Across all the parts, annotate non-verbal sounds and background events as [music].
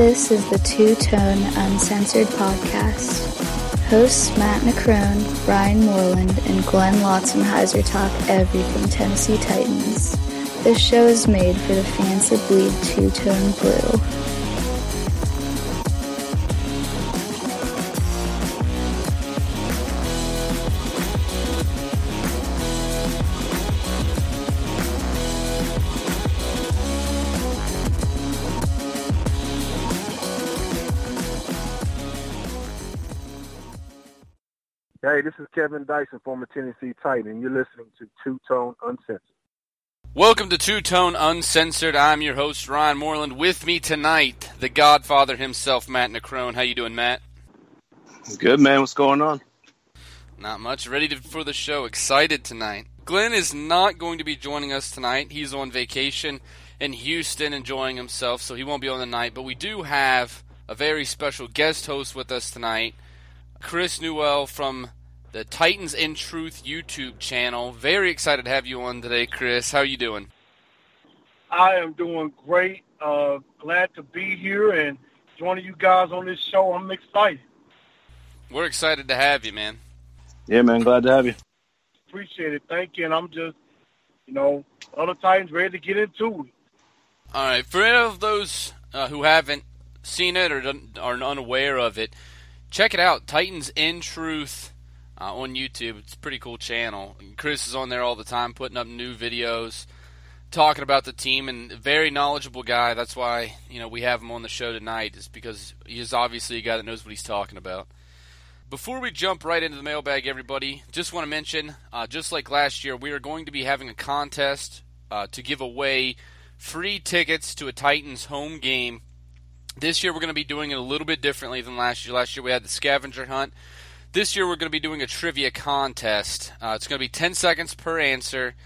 This is the Two Tone Uncensored Podcast. Hosts Matt Necrone, Ryan Moreland, and Glenn Lotzenheiser talk everything Tennessee Titans. This show is made for the fans that bleed two tone blue. This is Kevin Dyson, former Tennessee Titan, and you're listening to Two Tone Uncensored. Welcome to Two Tone Uncensored. I'm your host Ryan Moreland. With me tonight, the Godfather himself, Matt Necrone. How you doing, Matt? Good man. What's going on? Not much. Ready to, for the show. Excited tonight. Glenn is not going to be joining us tonight. He's on vacation in Houston, enjoying himself, so he won't be on the night. But we do have a very special guest host with us tonight, Chris Newell from the Titans in Truth YouTube channel. Very excited to have you on today, Chris. How are you doing? I am doing great. Uh, glad to be here and joining you guys on this show. I'm excited. We're excited to have you, man. Yeah, man. Glad to have you. Appreciate it. Thank you. And I'm just, you know, other Titans ready to get into it. All right. For any of those uh, who haven't seen it or are unaware of it, check it out. Titans in Truth uh, on YouTube. It's a pretty cool channel. Chris is on there all the time, putting up new videos, talking about the team, and very knowledgeable guy. That's why you know we have him on the show tonight, is because he's obviously a guy that knows what he's talking about. Before we jump right into the mailbag, everybody, just want to mention, uh, just like last year, we are going to be having a contest uh, to give away free tickets to a Titans home game. This year, we're going to be doing it a little bit differently than last year. Last year, we had the scavenger hunt. This year, we're going to be doing a trivia contest. Uh, it's going to be 10 seconds per answer,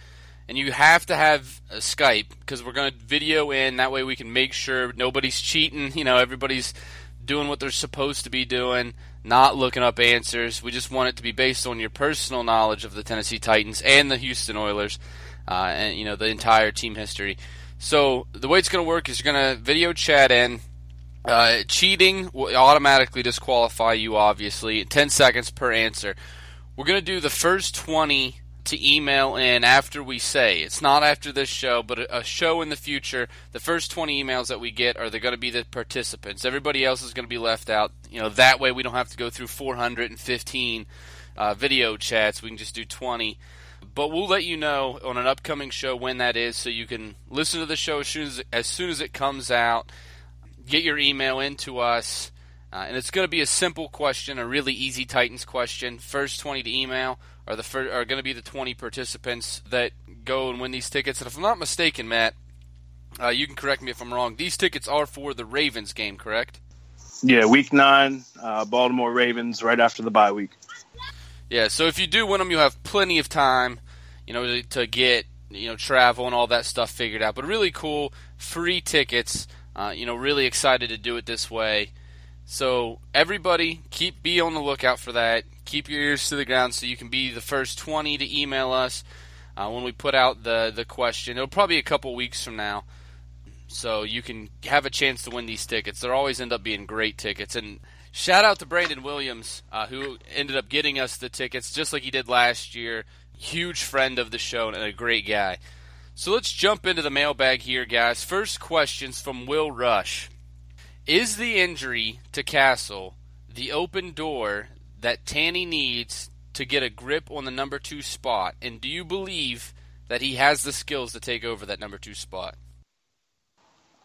and you have to have a Skype because we're going to video in. That way, we can make sure nobody's cheating. You know, everybody's doing what they're supposed to be doing, not looking up answers. We just want it to be based on your personal knowledge of the Tennessee Titans and the Houston Oilers, uh, and you know the entire team history. So the way it's going to work is you're going to video chat in. Uh, cheating will automatically disqualify you, obviously. 10 seconds per answer. We're going to do the first 20 to email in after we say. It's not after this show, but a show in the future. The first 20 emails that we get are going to be the participants. Everybody else is going to be left out. You know, that way we don't have to go through 415 uh, video chats. We can just do 20. But we'll let you know on an upcoming show when that is, so you can listen to the show as soon as, as, soon as it comes out get your email into us. Uh, and it's going to be a simple question, a really easy Titans question. First 20 to email are the fir- are going to be the 20 participants that go and win these tickets. And if I'm not mistaken, Matt, uh, you can correct me if I'm wrong. These tickets are for the Ravens game, correct? Yeah, Week Nine, uh, Baltimore Ravens, right after the bye week. Yeah, so if you do win them, you have plenty of time, you know, to, to get you know travel and all that stuff figured out. But really cool, free tickets. Uh, you know, really excited to do it this way. So everybody, keep be on the lookout for that. Keep your ears to the ground so you can be the first 20 to email us uh, when we put out the the question. It'll probably be a couple weeks from now, so you can have a chance to win these tickets. They'll always end up being great tickets. And shout out to Brandon Williams uh, who ended up getting us the tickets just like he did last year. Huge friend of the show and a great guy. So let's jump into the mailbag here, guys. First questions from Will Rush. Is the injury to Cassel the open door that Tanney needs to get a grip on the number two spot? And do you believe that he has the skills to take over that number two spot?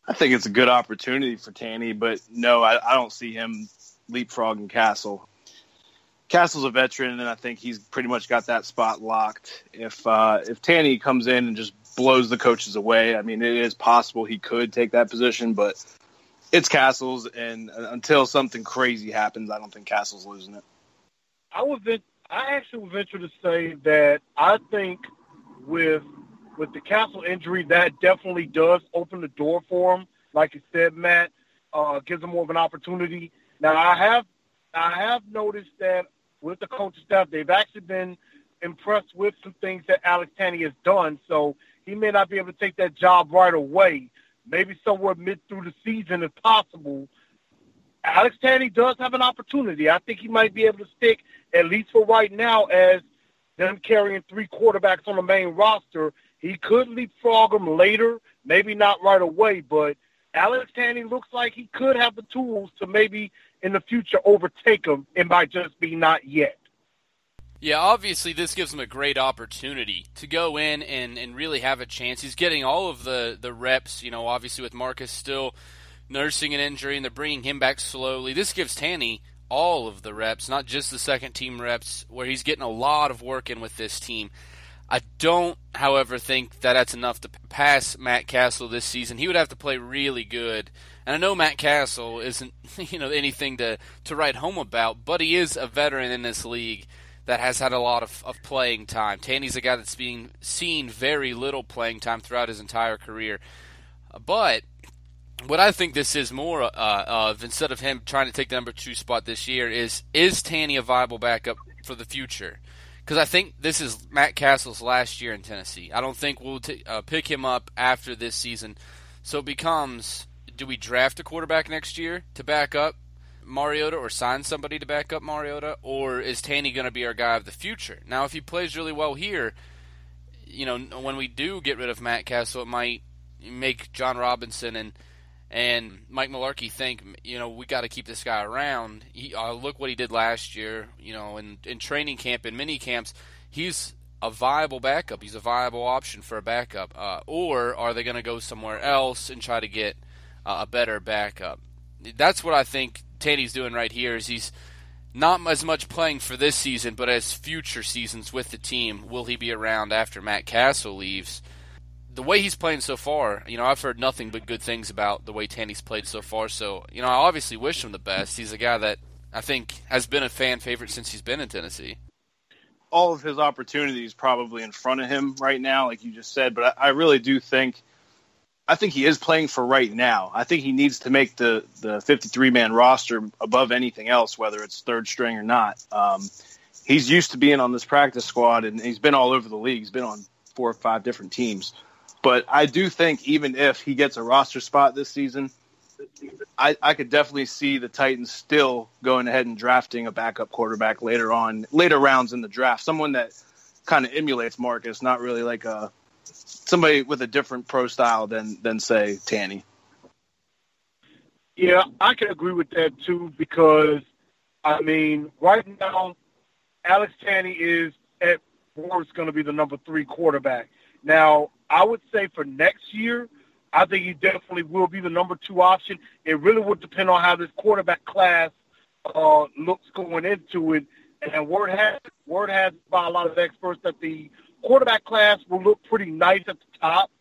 I think it's a good opportunity for Tanney, but no, I, I don't see him leapfrogging Cassel. Cassel's a veteran, and I think he's pretty much got that spot locked. If uh, if Tanney comes in and just blows the coaches away, I mean, it is possible he could take that position, but it's Cassel's, and until something crazy happens, I don't think Cassel's losing it. I would, I actually would venture to say that I think with with the Cassel injury, that definitely does open the door for him. Like you said, Matt, uh, gives him more of an opportunity. Now, I have I have noticed that with the coaching staff, they've actually been impressed with some things that Alex Tanney has done. So he may not be able to take that job right away. Maybe somewhere mid through the season if possible. Alex Tanney does have an opportunity. I think he might be able to stick, at least for right now, as them carrying three quarterbacks on the main roster. He could leapfrog them later, maybe not right away, but Alex Tanney looks like he could have the tools to maybe in the future overtake him. It might just be not yet. Yeah, obviously this gives him a great opportunity to go in and, and really have a chance. He's getting all of the, the reps, you know, obviously with Marcus still nursing an injury and they're bringing him back slowly. This gives Tanney all of the reps, not just the second team reps, where he's getting a lot of work in with this team. I don't, however, think that that's enough to pass Matt Cassel this season. He would have to play really good. And I know Matt Cassel isn't, [laughs] you know, anything to, to write home about, but he is a veteran in this league that has had a lot of, of playing time. Tanney's a guy that's being seen very little playing time throughout his entire career. But what I think this is more uh, of, instead of him trying to take the number two spot this year, is is Tanney a viable backup for the future? Because I think this is Matt Cassel's last year in Tennessee. I don't think we'll t- uh, pick him up after this season. So it becomes do we draft a quarterback next year to back up Mariota or sign somebody to back up Mariota, or is Tanney going to be our guy of the future? Now, if he plays really well here, you know, when we do get rid of Matt Cassel, it might make Jon Robinson and and Mike Mularkey think, you know, we got to keep this guy around. He, uh, look what he did last year, you know, in, in training camp and mini camps. He's a viable backup. He's a viable option for a backup. Uh, or are they going to go somewhere else and try to get uh, a better backup? That's what I think Tanney's doing right here is he's not as much playing for this season, but as future seasons with the team. Will he be around after Matt Cassel leaves? The way he's playing so far, you know, I've heard nothing but good things about the way Tanney's played so far. So, you know, I obviously wish him the best. He's a guy that I think has been a fan favorite since he's been in Tennessee. All of his opportunities probably in front of him right now, like you just said. But I, I really do think I think he is playing for right now. I think he needs to make the the 53 man roster above anything else, whether it's third string or not. Um, he's used to being on this practice squad, and he's been all over the league. He's been on four or five different teams. But I do think even if he gets a roster spot this season, I, I could definitely see the Titans still going ahead and drafting a backup quarterback later on, later rounds in the draft, someone that kind of emulates Marcus, not really like a somebody with a different pro style than than say Tanney. Yeah, I can agree with that too because I mean, right now, Alex Tanney is at worst going to be the number three quarterback. Now, I would say for next year, I think he definitely will be the number two option. It really would depend on how this quarterback class uh, looks going into it. And word has word has by a lot of experts that the quarterback class will look pretty nice at the top.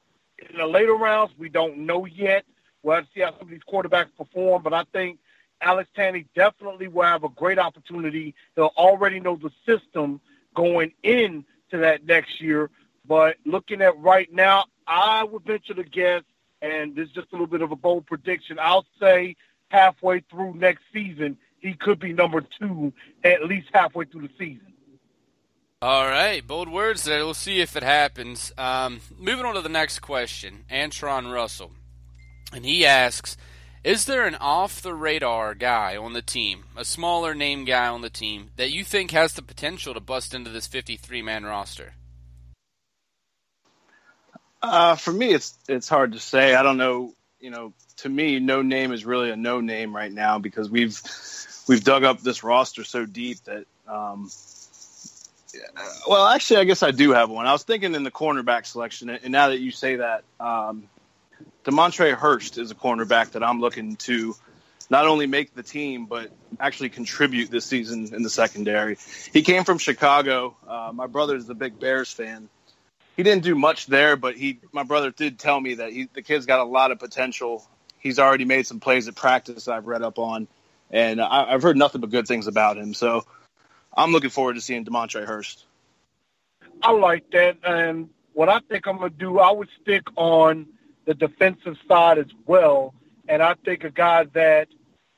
In the later rounds, we don't know yet. We'll have to see how some of these quarterbacks perform, but I think Alex Tanney definitely will have a great opportunity. He'll already know the system going into that next year. But looking at right now, I would venture to guess, and this is just a little bit of a bold prediction. I'll say halfway through next season, he could be number two at least halfway through the season. All right, bold words there. We'll see if it happens. Um, moving on to the next question, Antron Russell, and he asks, "Is there an off-the-radar guy on the team, a smaller name guy on the team that you think has the potential to bust into this 53-man roster?" Uh, for me, it's it's hard to say. I don't know. You know, to me, no name is really a no name right now because we've we've dug up this roster so deep that. Um, well, actually, I guess I do have one. I was thinking in the cornerback selection, and now that you say that, um, Demontre Hurst is a cornerback that I'm looking to not only make the team but actually contribute this season in the secondary. He came from Chicago. Uh, my brother is a big Bears fan. He didn't do much there, but he, my brother did tell me that he, the kid's got a lot of potential. He's already made some plays at practice I've read up on, and I, I've heard nothing but good things about him. So I'm looking forward to seeing Demontre Hurst. I like that, and what I think I'm gonna do, I would stick on the defensive side as well, and I think a guy that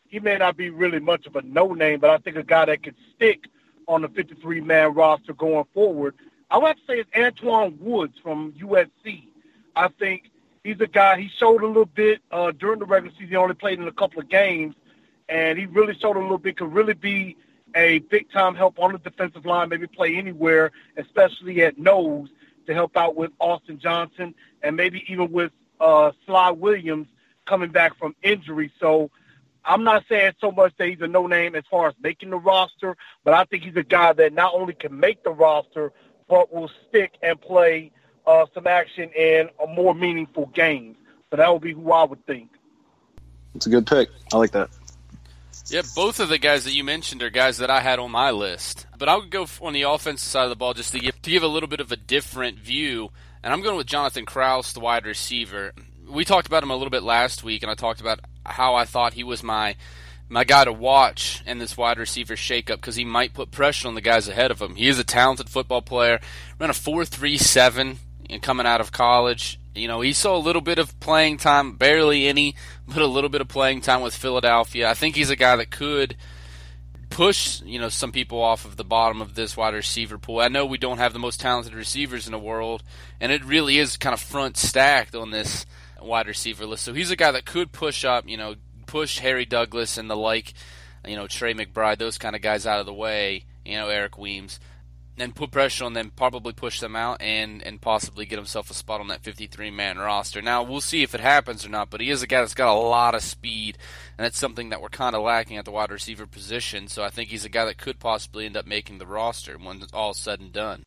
he may not be really much of a no name, but I think a guy that could stick on the 53 man roster going forward. I would have to say it's Antwaun Woods from USC. I think he's a guy. He showed a little bit uh, during the regular season. He only played in a couple of games, and he really showed a little bit. Could really be a big time help on the defensive line, maybe play anywhere, especially at nose to help out with Austin Johnson and maybe even with uh, Sly Williams coming back from injury. So I'm not saying so much that he's a no name as far as making the roster, but I think he's a guy that not only can make the roster, but will stick and play uh, some action in a more meaningful games. So that would be who I would think. It's a good pick. I like that. Yeah, both of the guys that you mentioned are guys that I had on my list. But I would go on the offensive side of the ball just to give to give a little bit of a different view. And I'm going with Jonathan Krause, the wide receiver. We talked about him a little bit last week, and I talked about how I thought he was my my guy to watch in this wide receiver shakeup because he might put pressure on the guys ahead of him. He is a talented football player. Ran a four three seven coming out of college. You know, he saw a little bit of playing time, barely any, but a little bit of playing time with Philadelphia. I think he's a guy that could push, you know, some people off of the bottom of this wide receiver pool. I know we don't have the most talented receivers in the world, and it really is kind of front stacked on this wide receiver list. So he's a guy that could push up, you know, push Harry Douglas and the like, you know, Tre McBride, those kind of guys out of the way, you know, Eric Weems and put pressure on them, probably push them out, and and possibly get himself a spot on that 53 man roster. Now we'll see if it happens or not, but he is a guy that's got a lot of speed, and that's something that we're kind of lacking at the wide receiver position. So I think he's a guy that could possibly end up making the roster when it's all said and done.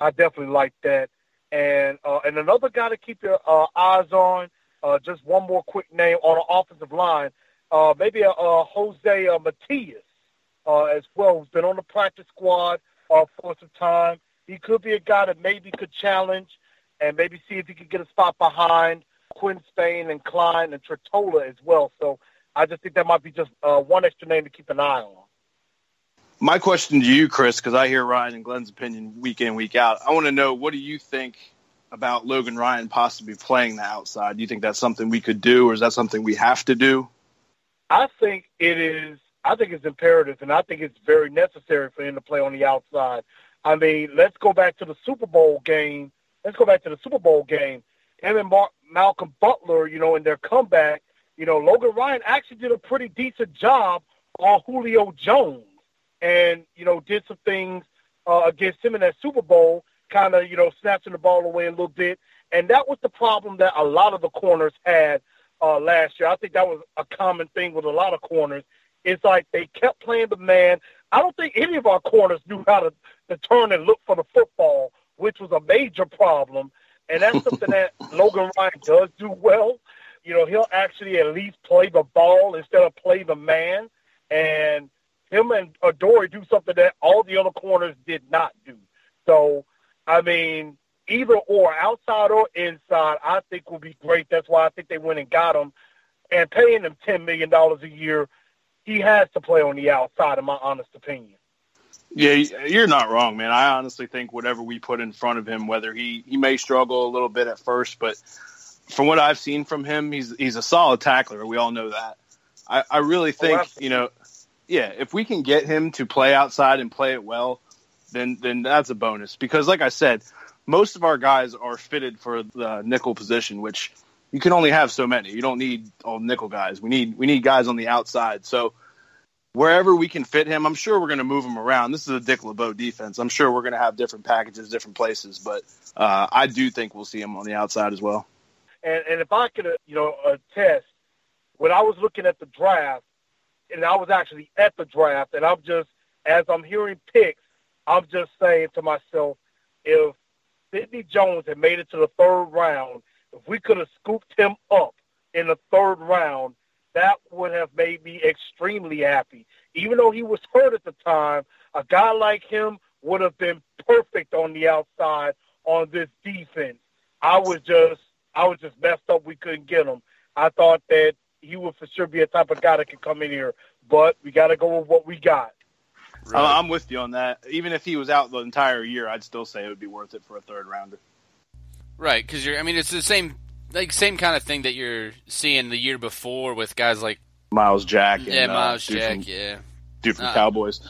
I definitely like that, and uh, and another guy to keep your uh, eyes on. Uh, just one more quick name on the offensive line, uh, maybe a, Jose uh, Matias uh, as well, who's been on the practice squad uh, for some time. He could be a guy that maybe could challenge and maybe see if he could get a spot behind Quinn Spain and Kline and Tretola as well. So I just think that might be just uh, one extra name to keep an eye on. My question to you, Chris, because I hear Ryan and Glenn's opinion week in, week out. I want to know what do you think about Logan Ryan possibly playing the outside? Do you think that's something we could do, or is that something we have to do? I think it is I think it's imperative, and I think it's very necessary for him to play on the outside. I mean, let's go back to the Super Bowl game. Let's go back to the Super Bowl game. Him and Mar- Malcolm Butler, you know, in their comeback, you know, Logan Ryan actually did a pretty decent job on Julio Jones, and you know, did some things uh, against him in that Super Bowl, kind of, you know, snatching the ball away a little bit. And that was the problem that a lot of the corners had uh, last year. I think that was a common thing with a lot of corners it's like they kept playing the man. I don't think any of our corners knew how to, to turn and look for the football, which was a major problem. And that's something that [laughs] Logan Ryan does do well. You know, he'll actually at least play the ball instead of play the man. And him and Adoree do something that all the other corners did not do. So, I mean, either or, outside or inside, I think will be great. That's why I think they went and got him. And paying him $10 million a year he has to play on the outside, in my honest opinion. Yeah, you're not wrong, man. I honestly think whatever we put in front of him, whether he he may struggle a little bit at first, but from what I've seen from him, he's he's a solid tackler. We all know that. I, I really oh, think oh, you know, yeah, if we can get him to play outside and play it well, then then that's a bonus. Because like I said, most of our guys are fitted for the nickel position, which you can only have so many. You don't need all nickel guys. We need we need guys on the outside. So wherever we can fit him, I'm sure we're going to move him around. This is a Dick LeBeau defense. I'm sure we're going to have different packages, different places, but uh, I do think we'll see him on the outside as well. And, and if I could, uh, you know, attest, when I was looking at the draft, and I was actually at the draft, and I'm just, as I'm hearing picks, I'm just saying to myself, if Sidney Jones had made it to the third round if we could have scooped him up in the third round, that would have made me extremely happy. Even though he was hurt at the time, a guy like him would have been perfect on the outside on this defense. I was just I was just messed up we couldn't get him. I thought that he would for sure be a type of guy that could come in here, but we got to go with what we got. Right. I'm with you on that. Even if he was out the entire year, I'd still say it would be worth it for a third rounder. Right, because you're. I mean, it's the same like same kind of thing that you're seeing the year before with guys like Myles Jack. And, yeah, Myles uh, Jack. From, yeah, dude from uh, Cowboys.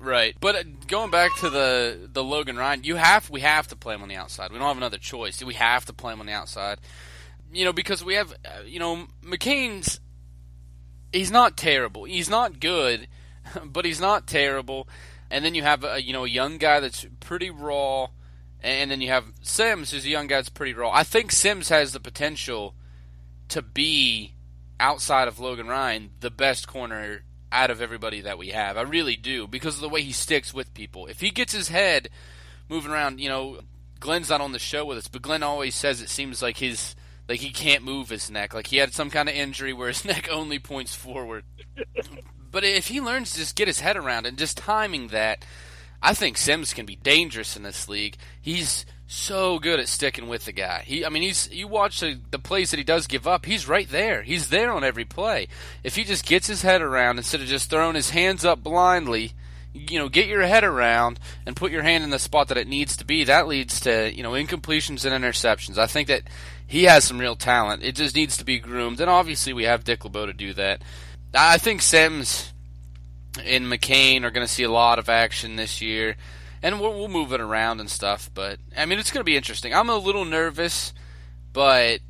Right, but uh, going back to the the Logan Ryan, you have we have to play him on the outside. We don't have another choice. We have to play him on the outside. You know, because we have uh, you know McCain's he's not terrible. He's not good, [laughs] but he's not terrible. And then you have a you know a young guy that's pretty raw, and then you have Sims, who's a young guy that's pretty raw. I think Sims has the potential to be outside of Logan Ryan the best corner out of everybody that we have. I really do because of the way he sticks with people. If he gets his head moving around, you know, Glenn's not on the show with us, but Glenn always says it seems like his like he can't move his neck, like he had some kind of injury where his [laughs] neck only points forward. but if he learns to just get his head around and just timing that, I think Sims can be dangerous in this league. He's so good at sticking with the guy. He, I mean, he's you watch the, the plays that he does give up. He's right there. He's there on every play. If he just gets his head around instead of just throwing his hands up blindly, you know, get your head around and put your hand in the spot that it needs to be. That leads to you know incompletions and interceptions. I think that he has some real talent. It just needs to be groomed, and obviously we have Dick LeBeau to do that. I think Sims and McCain are going to see a lot of action this year and we'll, we'll move it around and stuff. But I mean, it's going to be interesting. I'm a little nervous, but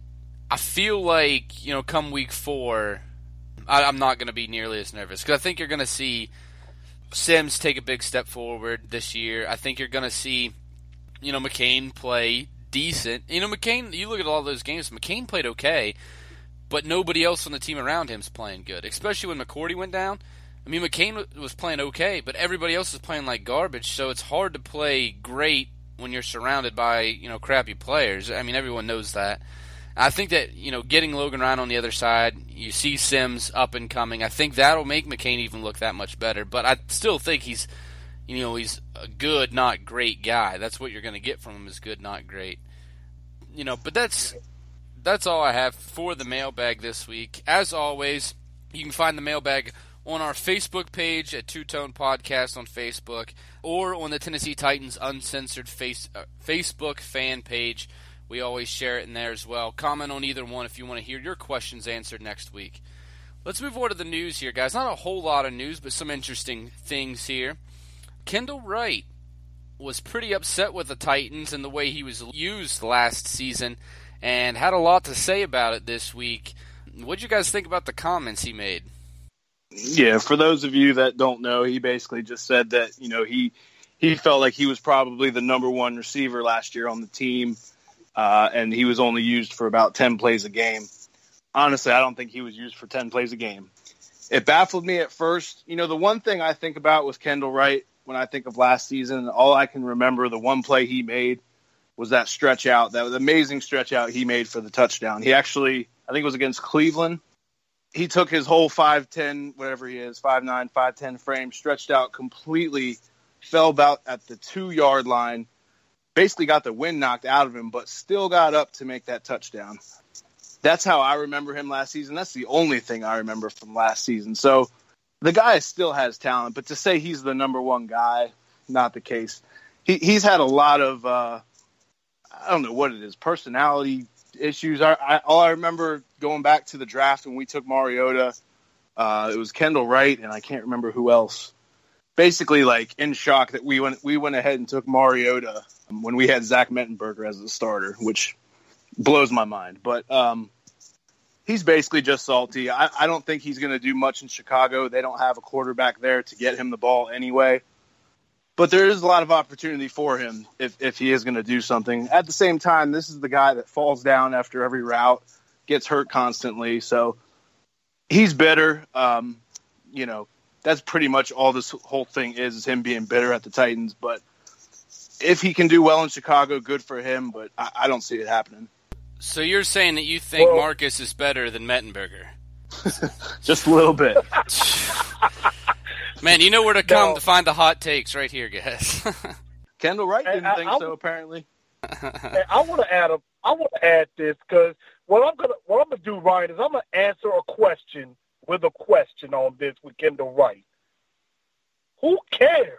I feel like you know, come week four, I, I'm not going to be nearly as nervous because I think you're going to see Sims take a big step forward this year. I think you're going to see, you know, McCain play decent. You know, McCain. You look at all those games. McCain played okay, but nobody else on the team around him's playing good. Especially when McCourty went down. I mean, McCain was playing okay, but everybody else is playing like garbage. So it's hard to play great when you're surrounded by you know crappy players. I mean, everyone knows that. I think that you know getting Logan Ryan on the other side, you see Sims up and coming. I think that'll make McCain even look that much better. But I still think he's, you know, he's a good, not great guy. That's what you're going to get from him is good, not great. You know, but that's that's all I have for the mailbag this week. As always, you can find the mailbag on our Facebook page at Two Tone Podcast on Facebook or on the Tennessee Titans Uncensored face, uh, Facebook fan page. We always share it in there as well. Comment on either one if you want to hear your questions answered next week. Let's move on to the news here, guys. Not a whole lot of news, but some interesting things here. Kendall Wright was pretty upset with the Titans and the way he was used last season and had a lot to say about it this week. What do you guys think about the comments he made? Yeah, for those of you that don't know, he basically just said that you know he he felt like he was probably the number one receiver last year on the team, uh, and he was only used for about ten plays a game. Honestly, I don't think he was used for ten plays a game. It baffled me at first. You know, the one thing I think about was Kendall Wright when I think of last season. All I can remember, the one play he made was that stretch out, that was amazing stretch out he made for the touchdown. He actually, I think it was against Cleveland he took his whole five ten whatever he is five nine five ten frame stretched out completely fell about at the two yard line basically got the wind knocked out of him but still got up to make that touchdown. That's how i remember him last season. That's the only thing i remember from last season. So the guy still has talent but to say he's the number one guy not the case. He, he's had a lot of uh, i don't know what it is personality issues. I, I, all I remember going back to the draft when we took Mariota, uh, it was Kendall Wright, and I can't remember who else. Basically, like in shock that we went we went ahead and took Mariota when we had Zach Mettenberger as the starter, which blows my mind. But um, he's basically just salty. I, I don't think he's going to do much in Chicago. They don't have a quarterback there to get him the ball anyway but there is a lot of opportunity for him if, if he is going to do something. At the same time, this is the guy that falls down after every route, gets hurt constantly. So he's bitter. Um, you know, that's pretty much all this whole thing is, is him being bitter at the Titans. But if he can do well in Chicago, good for him. But I, I don't see it happening. So you're saying that you think well, Marcus is better than Mettenberger? [laughs] Just a little bit. [laughs] Man, you know where to come no. to find the hot takes right here, guys. [laughs] Kendall Wright didn't I, think I, so, apparently. I want to add a, I want to add this because what I'm gonna, what I'm gonna do, Ryan, is I'm gonna answer a question with a question on this with Kendall Wright. Who cares?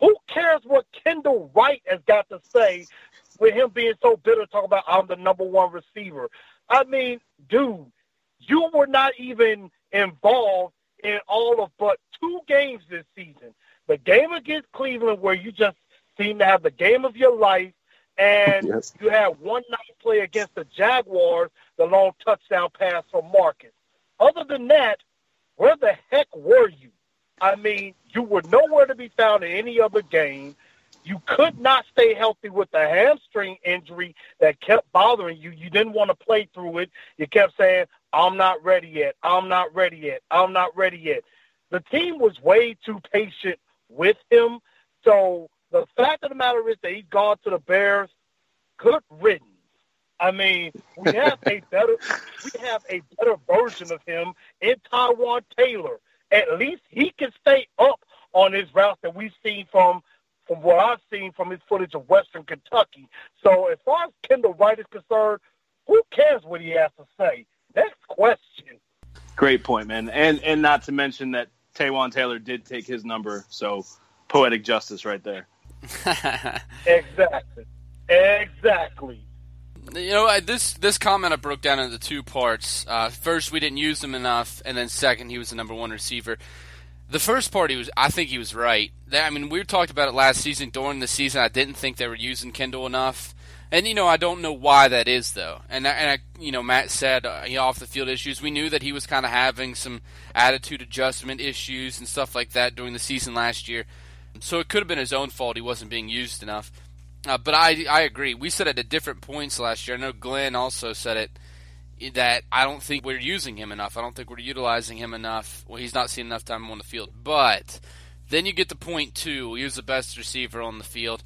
Who cares what Kendall Wright has got to say with him being so bitter, talking about I'm the number one receiver? I mean, dude, you were not even involved in all of but two games this season. The game against Cleveland, where you just seem to have the game of your life, and yes. you had one nice play against the Jaguars, the long touchdown pass from Marcus. Other than that, where the heck were you? I mean, you were nowhere to be found in any other game. You could not stay healthy with the hamstring injury that kept bothering you. You didn't want to play through it. You kept saying, I'm not ready yet. I'm not ready yet. I'm not ready yet. The team was way too patient with him. So the fact of the matter is that he's gone to the Bears. Good riddance. I mean, we have a better we have a better version of him in Taywan Taylor. At least he can stay up on his route that we've seen from from what I've seen from his footage of Western Kentucky. So as far as Kendall Wright is concerned, who cares what he has to say? Next question. Great point, man. And and not to mention that Taywan Taylor did take his number, so poetic justice right there. [laughs] exactly. Exactly. You know, this this comment I broke down into two parts. Uh, first, we didn't use him enough, and then second, he was the number one receiver. The first part, he was. I think he was right. I mean, we talked about it last season. During the season, I didn't think they were using Kendall enough, and you know, I don't know why that is though. And and I, you know, Matt said uh, you know, off the field issues. We knew that he was kind of having some attitude adjustment issues and stuff like that during the season last year. So it could have been his own fault he wasn't being used enough. Uh, but I I agree. We said it at different points last year. I know Glenn also said it that I don't think we're using him enough. I don't think we're utilizing him enough. Well, he's not seeing enough time on the field. But then you get to point two. He was the best receiver on the field.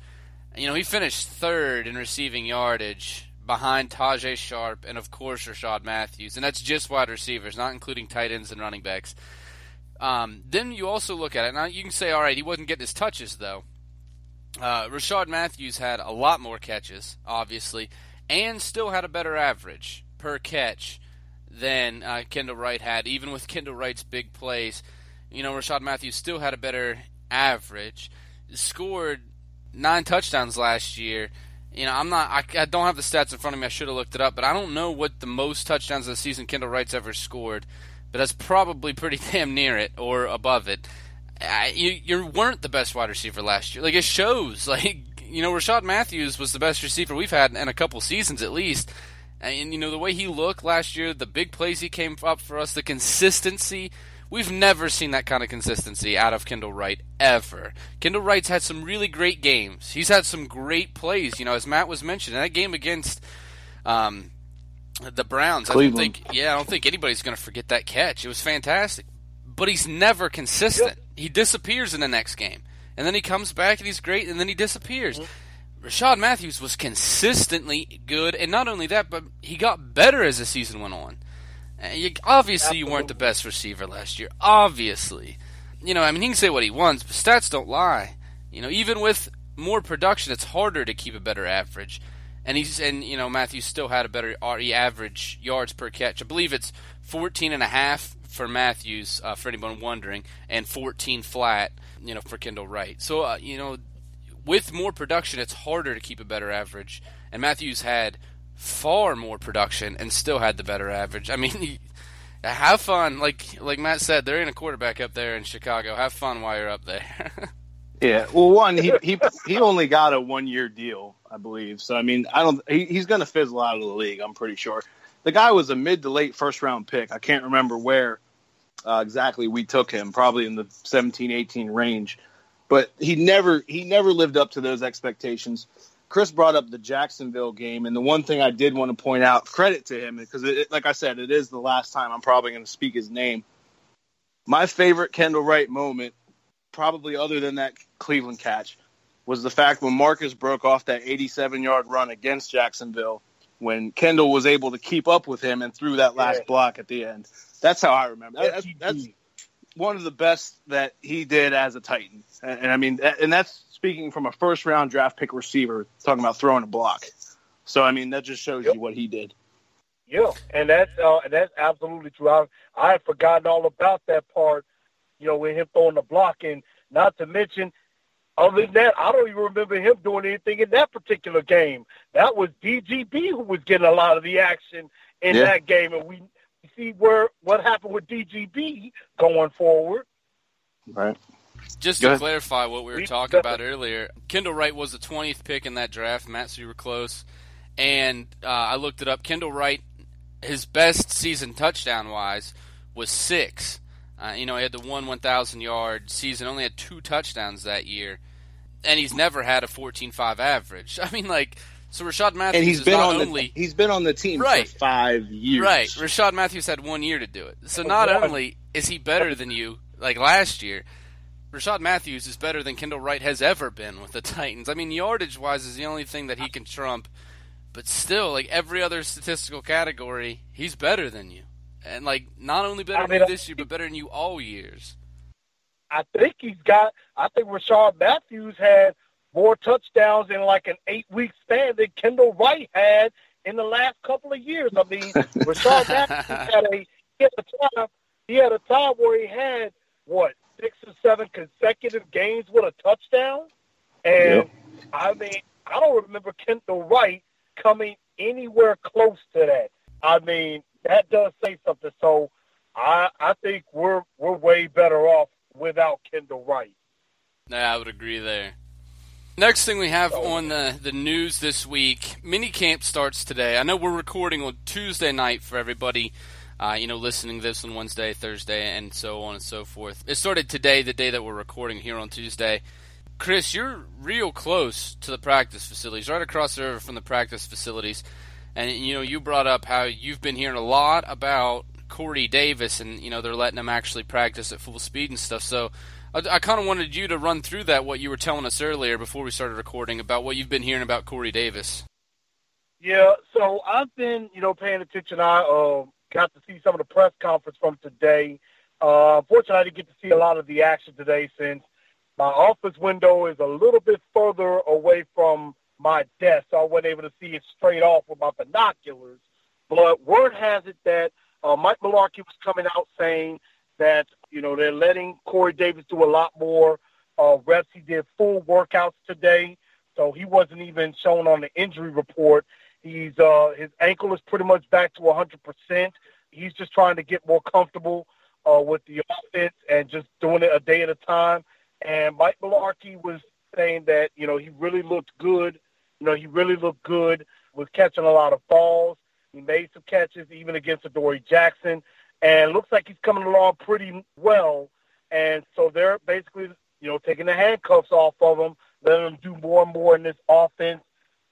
You know, he finished third in receiving yardage behind Tajae Sharpe and, of course, Rishard Matthews. And that's just wide receivers, not including tight ends and running backs. Um, then you also look at it. Now, you can say, all right, he wasn't getting his touches, though. Uh, Rishard Matthews had a lot more catches, obviously, and still had a better average per catch than uh, Kendall Wright had. Even with Kendall Wright's big plays, you know, Rishard Matthews still had a better average. Scored nine touchdowns last year. You know, I'm not. I, I don't have the stats in front of me. I should have looked it up, but I don't know what the most touchdowns of the season Kendall Wright's ever scored. But that's probably pretty [laughs] damn near it or above it I, you you weren't the best wide receiver last year. Like it shows. [laughs] Like you know, Rishard Matthews was the best receiver we've had in a couple seasons at least. And you know the way he looked last year, the big plays he came up for us, the consistency. We've never seen that kind of consistency out of Kendall Wright ever. Kendall Wright's had some really great games. He's had some great plays. You know, as Matt was mentioning, that game against um, the Browns. Cleveland. I don't think. Yeah, I don't think anybody's going to forget that catch. It was fantastic. But he's never consistent. Yep he disappears in the next game, and then he comes back and he's great, and then he disappears. Mm-hmm. Rishard Matthews was consistently good, and not only that, but he got better as the season went on. You, obviously, Absolutely. you weren't the best receiver last year. Obviously, you know, I mean, he can say what he wants, but stats don't lie. You know, even with more production, it's harder to keep a better average. And he's and you know Matthews still had a better RE average yards per catch. I believe it's 14 and a half for Matthews, uh, for anyone wondering, and 14 flat, you know, for Kendall Wright. So, uh, you know, with more production, it's harder to keep a better average. And Matthews had far more production and still had the better average. I mean, [laughs] have fun. Like like Matt said, there ain't a quarterback up there in Chicago. Have fun while you're up there. [laughs] yeah. Well, one he he he only got a one year deal, I believe. So I mean, I don't. He, he's going to fizzle out of the league. I'm pretty sure. The guy was a mid to late first round pick. I can't remember where uh, exactly we took him, probably in the 17, 18 range. But he never he never lived up to those expectations. Chris brought up the Jacksonville game, and the one thing I did want to point out, credit to him, because it, like I said, it is the last time I'm probably going to speak his name. My favorite Kendall Wright moment, probably other than that Cleveland catch, was the fact when Marcus broke off that 87 yard run against Jacksonville when Kendall was able to keep up with him and threw that last yeah. block at the end. That's how I remember. Yes, that's, that's one of the best that he did as a Titan, and, and, I mean, and that's speaking from a first round draft pick receiver talking about throwing a block. So I mean, that just shows yep. you what he did. Yeah, and that's uh, that's absolutely true. I I had forgotten all about that part. You know, with him throwing the block, and not to mention other than that, I don't even remember him doing anything in that particular game. That was DGB who was getting a lot of the action in yeah. that game, and we see where what happened with DGB going forward. Right. Just Go to ahead. clarify what we were talking about earlier, Kendall Wright was the 20th pick in that draft. Matt, so you were close. And uh, I looked it up. Kendall Wright, his best season touchdown wise was six. Uh, you know, he had the one 1,000 yard season, only had two touchdowns that year, and he's never had a 14 5 average. [laughs] I mean, like, so Rishard Matthews and he's is been not on only the he's been on the team Right. for five years. Right. Rashad Matthews had one year to do it. So not only is he better than you, like last year, Rashad Matthews is better than Kendall Wright has ever been with the [laughs] Titans. I mean, yardage wise is the only thing that he can trump, but still, like every other statistical category, he's better than you. And like not only better I than you this year, but better than you all years. I think he's got. I think Rashad Matthews had more touchdowns in like an eight-week span than Kendall Wright had in the last couple of years. I mean, [laughs] Rashad Matthews had a he had a time he had a time where he had what six or seven consecutive games with a touchdown, and Yep. I mean, I don't remember Kendall Wright coming anywhere close to that. I mean, that does say something. So I I think we're we're way better off without Kendall Wright. Yeah, I would agree there. Next thing we have on the, the news this week, mini camp starts today. I know we're recording on Tuesday night for everybody, uh, you know, listening to this on Wednesday, Thursday, and so on and so forth. It started today, the day that we're recording here on Tuesday. Chris, you're real close to the practice facilities, right across the river from the practice facilities. And, you know, you brought up how you've been hearing a lot about Corey Davis, and, you know, they're letting him actually practice at full speed and stuff. So, I, I kind of wanted you to run through that, what you were telling us earlier before we started recording about what you've been hearing about Corey Davis. Yeah, so I've been, you know, paying attention. I uh, got to see some of the press conference from today. Uh, unfortunately, I didn't get to see a lot of the action today since my office window is a little bit further away from my desk, so I wasn't able to see it straight off with my binoculars. But word has it that uh, Mike Mularkey was coming out saying that, you know, they're letting Corey Davis do a lot more uh, reps. He did full workouts today, so he wasn't even shown on the injury report. He's uh, his ankle is pretty much back to 100%. He's just trying to get more comfortable uh, with the offense and just doing it a day at a time. And Mike Mularkey was saying that you know he really looked good. You know he really looked good. Was catching a lot of balls. He made some catches even against Adoree Jackson, and looks like he's coming along pretty well. And so they're basically you know taking the handcuffs off of him, letting him do more and more in this offense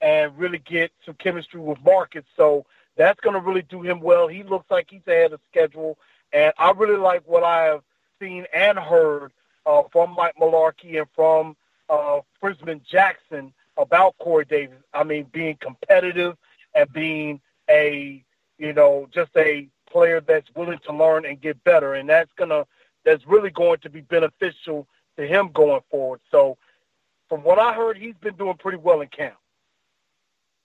and really get some chemistry with Marcus. So that's going to really do him well. He looks like he's ahead of schedule, and I really like what I have seen and heard uh, from Mike Mularkey and from uh, Frisman Jackson about Corey Davis. I mean, being competitive and being a you know just a player that's willing to learn and get better, and that's gonna that's really going to be beneficial to him going forward. So, from what I heard, he's been doing pretty well in camp.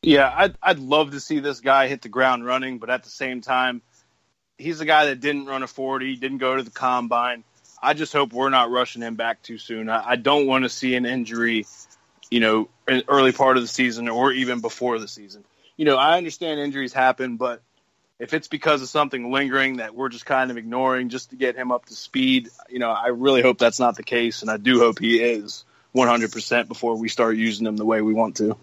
Yeah, I'd I'd love to see this guy hit the ground running, but at the same time, he's a guy that didn't run a forty, didn't go to the combine. I just hope we're not rushing him back too soon. I, I don't want to see an injury, you know, in early part of the season or even before the season. You know, I understand injuries happen, but if it's because of something lingering that we're just kind of ignoring just to get him up to speed, you know, I really hope that's not the case, and I do hope he is 100% before we start using him the way we want to.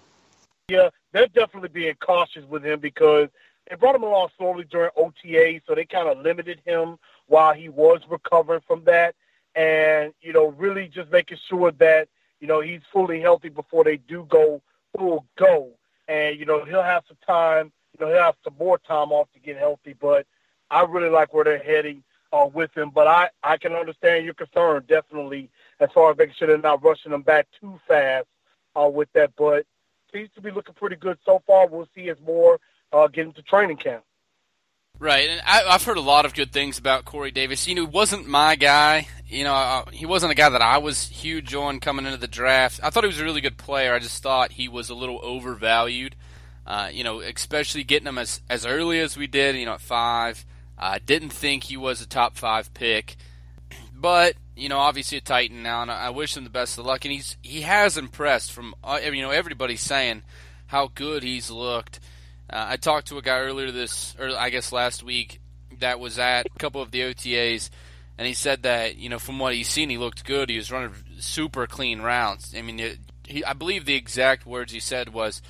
Yeah, they're definitely being cautious with him because they brought him along slowly during OTA, so they kind of limited him while he was recovering from that, and you know, really just making sure that you know he's fully healthy before they do go full go, and you know he'll have some time, you know he'll have some more time off to get healthy, but I really like where they're heading uh, with him, but I I can understand your concern definitely as far as making sure they're not rushing him back too fast uh, with that, but seems to be looking pretty good so far. We'll see as more uh, get into training camp. Right, and I, I've heard a lot of good things about Corey Davis. You know, he wasn't my guy. You know, uh, he wasn't a guy that I was huge on coming into the draft. I thought he was a really good player. I just thought he was a little overvalued. Uh, you know, especially getting him as as early as we did. You know, at five. I uh, didn't think he was a top five pick, but you know, obviously a Titan now, and I wish him the best of luck. And he's he has impressed from uh, you know everybody's saying how good he's looked. Uh, I talked to a guy earlier this, or I guess last week, that was at a couple of the OTAs, and he said that you know from what he's seen, he looked good. He was running super clean routes. I mean, it, he, I believe the exact words he said was,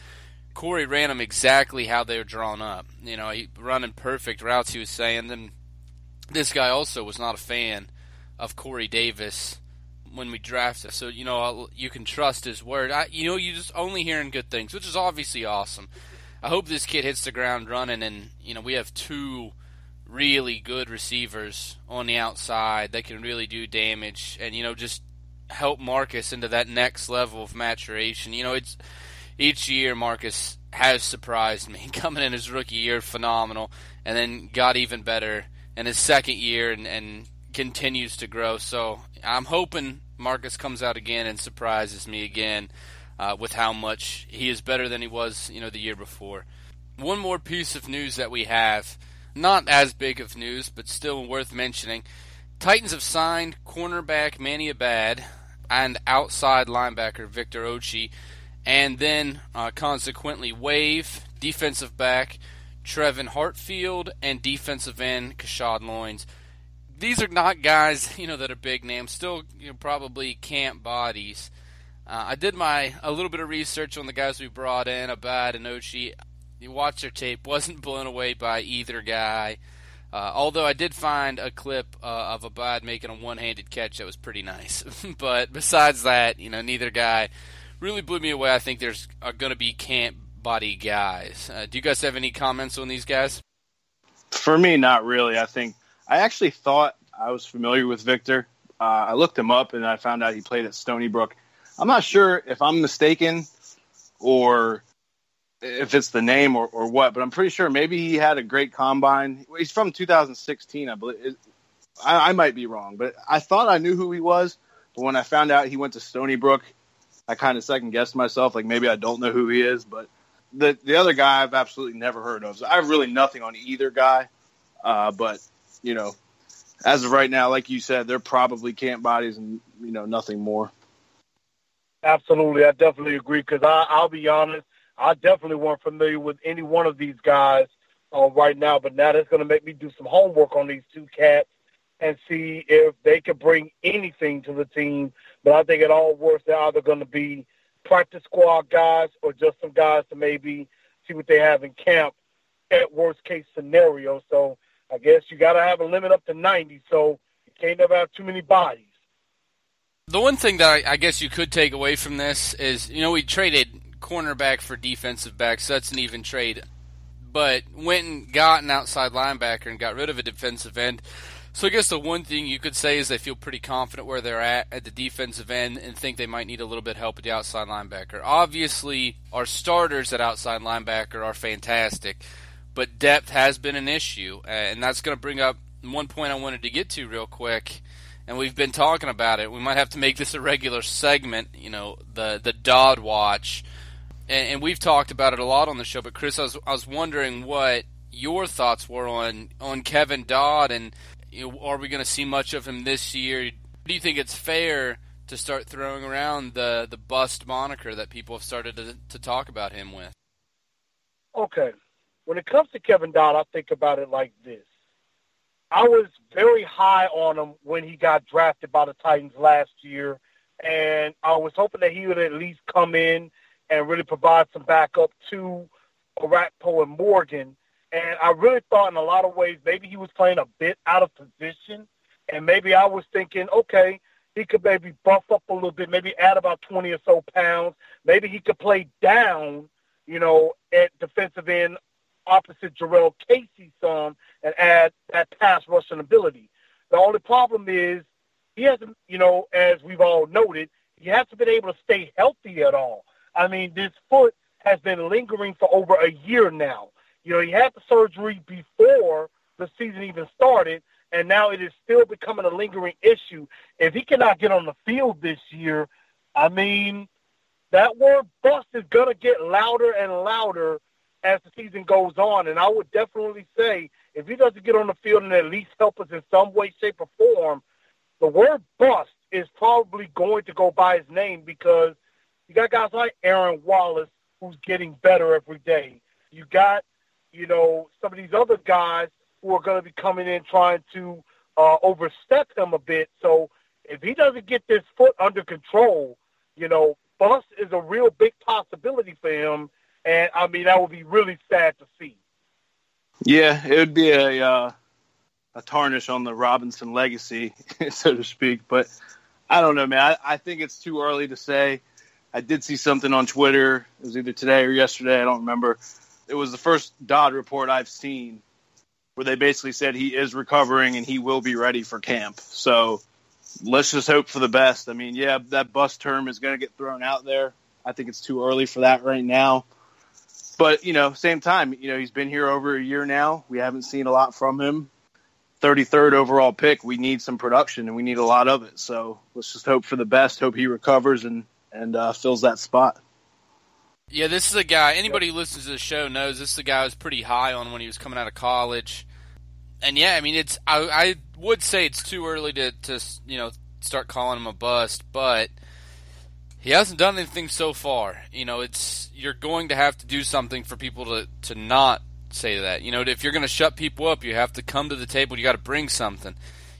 "Corey ran them exactly how they were drawn up. You know, he running perfect routes." He was saying. Then this guy also was not a fan of Corey Davis when we drafted. So you know you can trust his word. I, you know you just only hearing good things, which is obviously awesome. I hope this kid hits the ground running, and you know we have two really good receivers on the outside that can really do damage, and you know just help Marcus into that next level of maturation. You know it's each year Marcus has surprised me [laughs] coming in his rookie year phenomenal, and then got even better in his second year and, and continues to grow. So I'm hoping Marcus comes out again and surprises me again uh, with how much he is better than he was, you know, the year before. One more piece of news that we have, not as big of news, but still worth mentioning. Titans have signed cornerback Manny Abad and outside linebacker Victor Ochi, and then uh, consequently Wave, defensive back Trevin Hartfield, and defensive end Kashad Loins. These are not guys, [laughs] you know, that are big names. Still, you know, probably camp bodies. Uh, I did my a little bit of research on the guys we brought in, Abad and Ochi. You watched their tape, [laughs] wasn't blown away by either guy. Uh, although I did find a clip uh, of Abad making a one-handed catch that was pretty nice. [laughs] but besides that, you know, neither guy really blew me away. I think there's going to be camp body guys. Uh, do you guys have any comments on these guys? For me, not really. I think I actually thought I was familiar with Victor. Uh, I looked him up and I found out he played at Stony Brook. I'm not sure if I'm mistaken or if it's the name or, or what, but I'm pretty sure maybe he had a great combine. He's from 2016, I believe. I, I might be wrong, but I thought I knew who he was. But when I found out he went to Stony Brook, I kind of second guessed myself. Like maybe I don't know who he is, but the the other guy I've absolutely never heard of. So I have really nothing on either guy. Uh, but you know, as of right now, like you said, they're probably camp bodies and you know nothing more. Absolutely, I definitely agree. Because I'll be honest, I definitely weren't familiar with any one of these guys uh, right now. But now that's going to make me do some homework on these two cats and see if they could bring anything to the team. But I think it all works. They're either going to be practice squad guys or just some guys to maybe see what they have in camp at worst case scenario. So I guess you got to have a limit up to 90. So you can't ever have too many bodies. The one thing that I, I guess you could take away from this is, you know, we traded cornerback for defensive back, so that's an even trade. But went and got an outside linebacker and got rid of a defensive end. So I guess the one thing you could say is they feel pretty confident where they're at at the defensive end and think they might need a little bit of help at the outside linebacker. Obviously, our starters at outside linebacker are fantastic, but depth has been an issue, and that's going to bring up one point I wanted to get to real quick. And we've been talking about it. We might have to make this a regular segment. You know, the the Dodd watch, and, and we've talked about it a lot on the show. But Chris, I was I was wondering what your thoughts were on on Kevin Dodd and you know, are we going to see much of him this year? Do you think it's fair to start throwing around the the bust moniker that people have started to, to talk about him with? Okay, when it comes to Kevin Dodd, I think about it like this. I was very high on him when he got drafted by the Titans last year, and I was hoping that he would at least come in and really provide some backup to Orakpo and Morgan and I really thought in a lot of ways maybe he was playing a bit out of position. And maybe I was thinking, okay, he could maybe buff up a little bit, maybe add about 20 or so pounds. Maybe he could play down, you know, at defensive end opposite Jurrell Casey some and add that pass rushing ability. The only problem is he hasn't, you know, as we've all noted, he hasn't been able to stay healthy at all. I mean, this foot has been lingering for over a year now. You know, he had the surgery before the season even started, and now it is still becoming a lingering issue. If he cannot get on the field this year, I mean, that word bust is going to get louder and louder as the season goes on. And I would definitely say if he doesn't get on the field and at least help us in some way, shape, or form, the word bust is probably going to go by his name because you got guys like Aaron Wallace who's getting better every day. You got you know, some of these other guys who are going to be coming in trying to uh, overstep him a bit. So if he doesn't get this foot under control, you know, bust is a real big possibility for him. And I mean, that would be really sad to see. Yeah, it would be a uh, a tarnish on the Robinson legacy, [laughs] so to speak. But I don't know, man. I, I think it's too early to say. I did see something on Twitter. It was either today or yesterday. I don't remember. It was the first Dodd report I've seen where they basically said he is recovering and he will be ready for camp. So let's just hope for the best. I mean, yeah, that bus term is going to get thrown out there. I think it's too early for that right now. But, you know, same time, you know, he's been here over a year now. We haven't seen a lot from him. 33rd overall pick, we need some production and we need a lot of it. So let's just hope for the best. Hope he recovers and and uh, fills that spot. Yeah, this is a guy. Anybody who listens to the show knows this is a guy I was pretty high on when he was coming out of college. And yeah, I mean, it's I, I would say it's too early to to you know start calling him a bust, but he hasn't done anything so far. You know, it's you're going to have to do something for people to to not say that. You know, if you're going to shut people up, you have to come to the table. You got to bring something.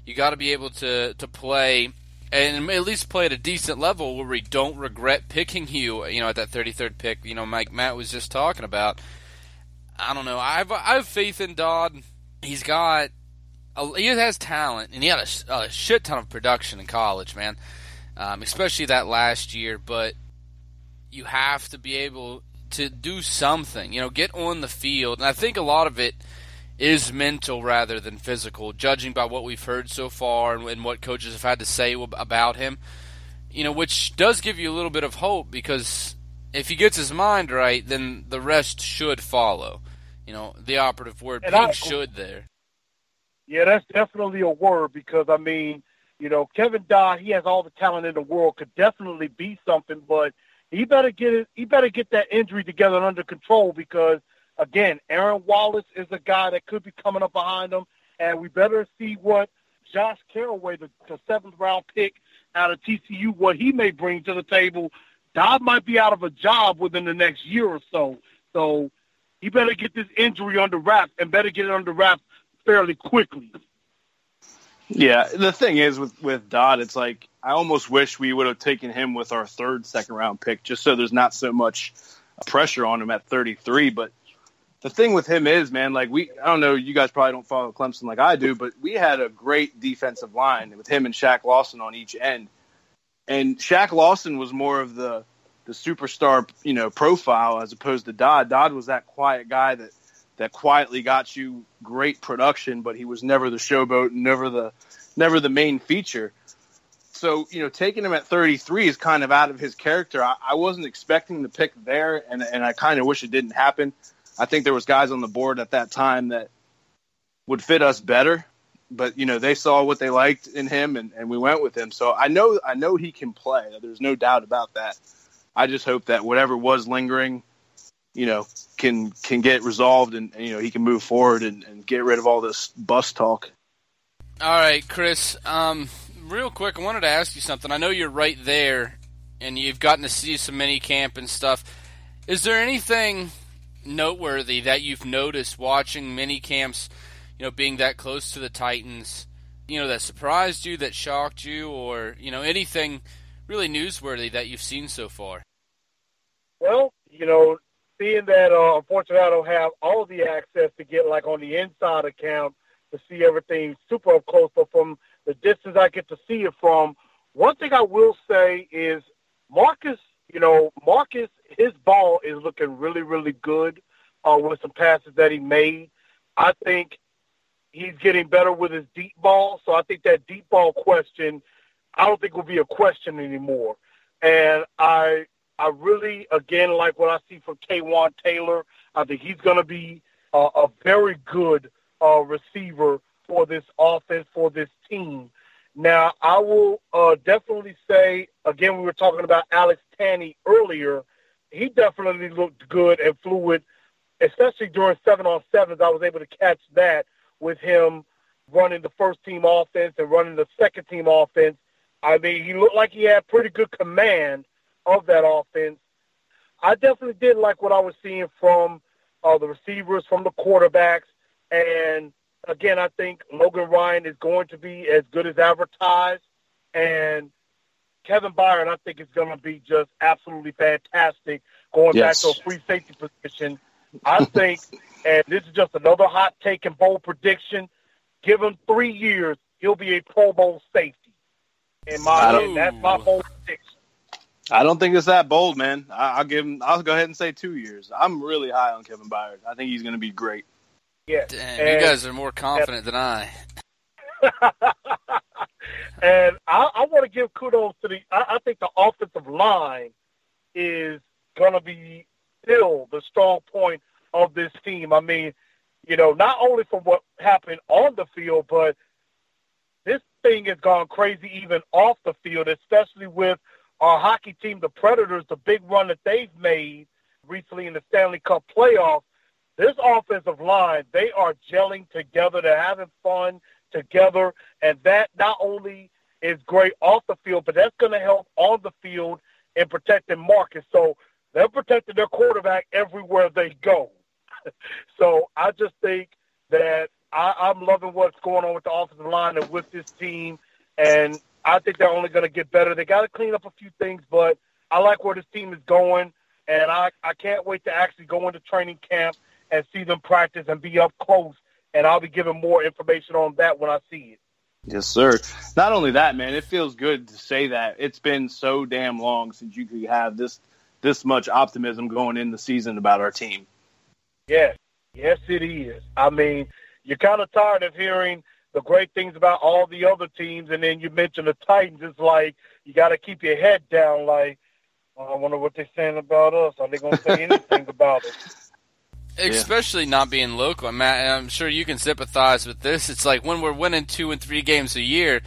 You got to be able to to play and at least play at a decent level where we don't regret picking you. You know, at that 33rd pick. You know, Mike Matt was just talking about. I don't know. I've I have faith in Dodd. He's got. A, he has talent, and he had a, a shit ton of production in college, man. Um, especially that last year. But you have to be able to do something. You know, get on the field. And I think a lot of it is mental rather than physical, judging by what we've heard so far and, and what coaches have had to say about him. You know, which does give you a little bit of hope because if he gets his mind right, then the rest should follow. You know, the operative word being I, should there. Yeah, that's definitely a word because I mean, you know, Kevin Dodd, he has all the talent in the world, could definitely be something, but he better get it. He better get that injury together and under control because again, Aaron Wallace is a guy that could be coming up behind him, and we better see what Josh Carraway, the, the seventh round pick out of TCU, what he may bring to the table. Dodd might be out of a job within the next year or so, so he better get this injury under wraps and better get it under wraps fairly quickly. Yeah, the thing is with with Dodd, it's like I almost wish we would have taken him with our third second round pick, just so there's not so much pressure on him at 33. But the thing with him is, man, like we, I don't know, you guys probably don't follow Clemson like I do, but we had a great defensive line with him and Shaq Lawson on each end, and Shaq Lawson was more of the the superstar, you know, profile as opposed to Dodd. Dodd was that quiet guy that that quietly got you great production, but he was never the showboat, never the never the main feature. So you know, taking him at 33 is kind of out of his character. I, I wasn't expecting the pick there, and and I kind of wish it didn't happen. I think there was guys on the board at that time that would fit us better, but you know they saw what they liked in him, and, and we went with him. So I know I know he can play. There's no doubt about that. I just hope that whatever was lingering you know, can can get resolved and, you know he can move forward and, and, get rid of all this bus talk. All right, Chris. Um, real quick, I wanted to ask you something. I know you're right there, and you've gotten to see some mini camp and stuff. Is there anything noteworthy that you've noticed watching mini camps? You know, being that close to the Titans, you know, that surprised you, that shocked you, or you know, anything really newsworthy that you've seen so far? Well, you know, seeing that uh, unfortunately I don't have all the access to get like on the inside account to see everything super up close, but from the distance I get to see it from, one thing I will say is Marcus, you know, Marcus, his ball is looking really, really good uh, with some passes that he made. I think he's getting better with his deep ball, so I think that deep ball question, I don't think will be a question anymore. And I I really, again, like what I see from Taywan Taylor. I think he's going to be uh, a very good uh, receiver for this offense, for this team. Now, I will uh, definitely say, again, we were talking about Alex Tanney earlier. He definitely looked good and fluid, especially during seven on sevens. I was able to catch that with him running the first team offense and running the second team offense. I mean, he looked like he had pretty good command of that offense. I definitely did like what I was seeing from uh, the receivers, from the quarterbacks, and again, I think Logan Ryan is going to be as good as advertised, and Kevin Byard, I think is going to be just absolutely fantastic going yes. back to a free safety position. I think, [laughs] and this is just another hot take and bold prediction. give him three years, he'll be a Pro Bowl safety. In my opinion, that's my bold prediction. I don't think it's that bold, man. I, will give him. I'll go ahead and say two years. I'm really high on Kevin Byard. I think he's going to be great. Yeah, Damn, and, you guys are more confident than I. [laughs] and I, I want to give kudos to the. I, I think the offensive line is going to be still the strong point of this team. I mean, you know, not only from what happened on the field, but this thing has gone crazy even off the field, especially with our hockey team, the Predators, the big run that they've made recently in the Stanley Cup playoffs. This offensive line, they are gelling together. They're having fun together. And that not only is great off the field, but that's going to help on the field in protecting Marcus. So they're protecting their quarterback everywhere they go. [laughs] so I just think that I, I'm loving what's going on with the offensive line and with this team. And I think they're only going to get better. They got to clean up a few things, but I like where this team is going. And I, I can't wait to actually go into training camp and see them practice and be up close. And I'll be giving more information on that when I see it. Yes, sir. Not only that, man, it feels good to say that. It's been so damn long since you could have this this much optimism going in the season about our team. Yes, yes, it is. I mean, you're kind of tired of hearing the great things about all the other teams, and then you mention the Titans. It's like you got to keep your head down. Like, oh, I wonder what they're saying about us. Are they going to say anything about us? Especially yeah. not being local, Matt. I'm sure you can sympathize with this. It's like when we're winning two and three games a year,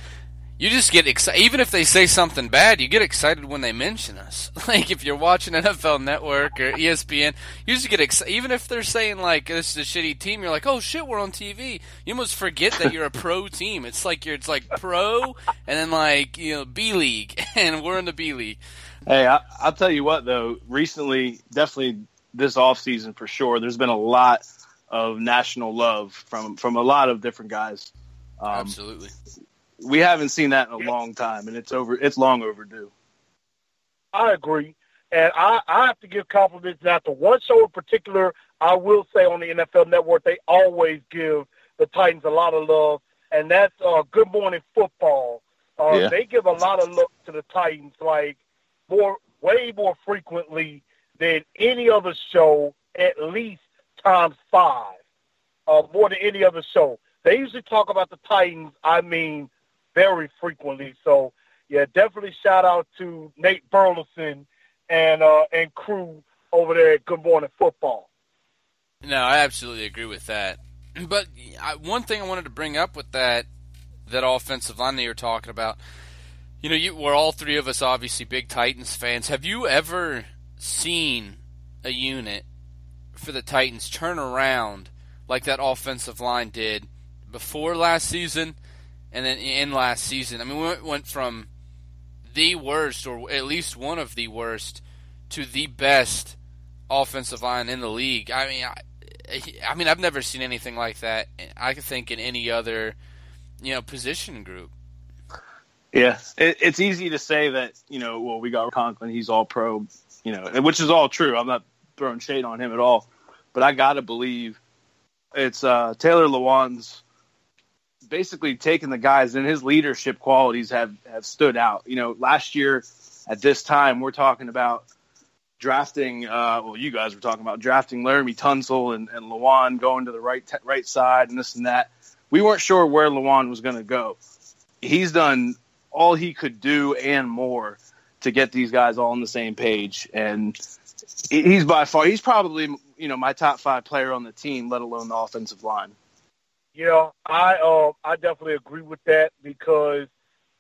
you just get excited. Even if they say something bad, you get excited when they mention us. [laughs] Like if you're watching [laughs] NFL Network or ESPN, you just get excited. Even if they're saying like this is a shitty team, you're like, oh shit, we're on TV. You almost forget that you're a pro [laughs] team. It's like you're it's like pro and then like you know B league, and we're in the B league. Hey, I, will tell you what though. Recently, definitely this off season for sure. There's been a lot of national love from from a lot of different guys. Um, Absolutely we haven't seen that in a long time, and it's over. It's long overdue. I agree, and I, I have to give compliments. Now, to one show in particular, I will say on the NFL Network, they always give the Titans a lot of love, and that's uh, Good Morning Football. Uh, yeah. They give a lot of love to the Titans, like more, way more frequently than any other show, at least times five, uh, more than any other show. They usually talk about the Titans. I mean, very frequently. So yeah, definitely shout out to Nate Burleson and uh, and crew over there at Good Morning Football. No, I absolutely agree with that. [clears throat] But I, one thing I wanted to bring up with that that offensive line that you're talking about, you know, you, we're all three of us obviously big Titans fans. Have you ever seen a unit for the Titans turn around like that offensive line did before last season and then in last season, I mean, we went from the worst, or at least one of the worst, to the best offensive line in the league. I mean, I, I mean, I've never seen anything like that. I could think in any other, you know, position group. Yeah, it, it's easy to say that you know, well, we got Conklin, he's all pro, you know, which is all true. I'm not throwing shade on him at all, but I gotta believe it's uh, Taylor Lewan's basically taking the guys and his leadership qualities have have stood out. You know, last year at this time we're talking about drafting. Uh, well, you guys were talking about drafting Laremy Tunsil and, and Lewan going to the right right side and this and that. We weren't sure where Lewan was going to go. He's done all he could do and more to get these guys all on the same page, and he's by far he's probably you know my top five player on the team, let alone the offensive line. Yeah, I uh, I definitely agree with that because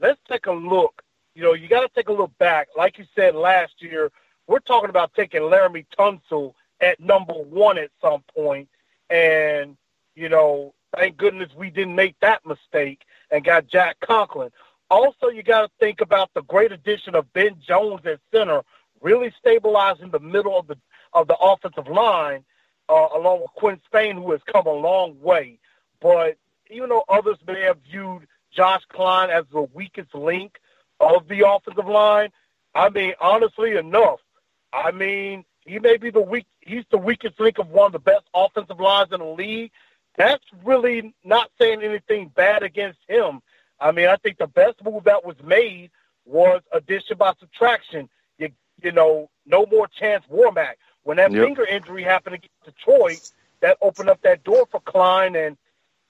let's take a look. You know, you got to take a look back. Like you said last year, we're talking about taking Laremy Tunsil at number one at some point, and you know, thank goodness we didn't make that mistake and got Jack Conklin. Also, you got to think about the great addition of Ben Jones at center, really stabilizing the middle of the of the offensive line, uh, along with Quinn Spain, who has come a long way. But even though others may have viewed Josh Kline as the weakest link of the offensive line, I mean, honestly enough, I mean, he may be the weak. He's the weakest link of one of the best offensive lines in the league. that's really not saying anything bad against him. I mean, I think the best move that was made was addition by subtraction. You, you know, no more Chance Warmack. When that yep. finger injury happened against Detroit, that opened up that door for Kline, and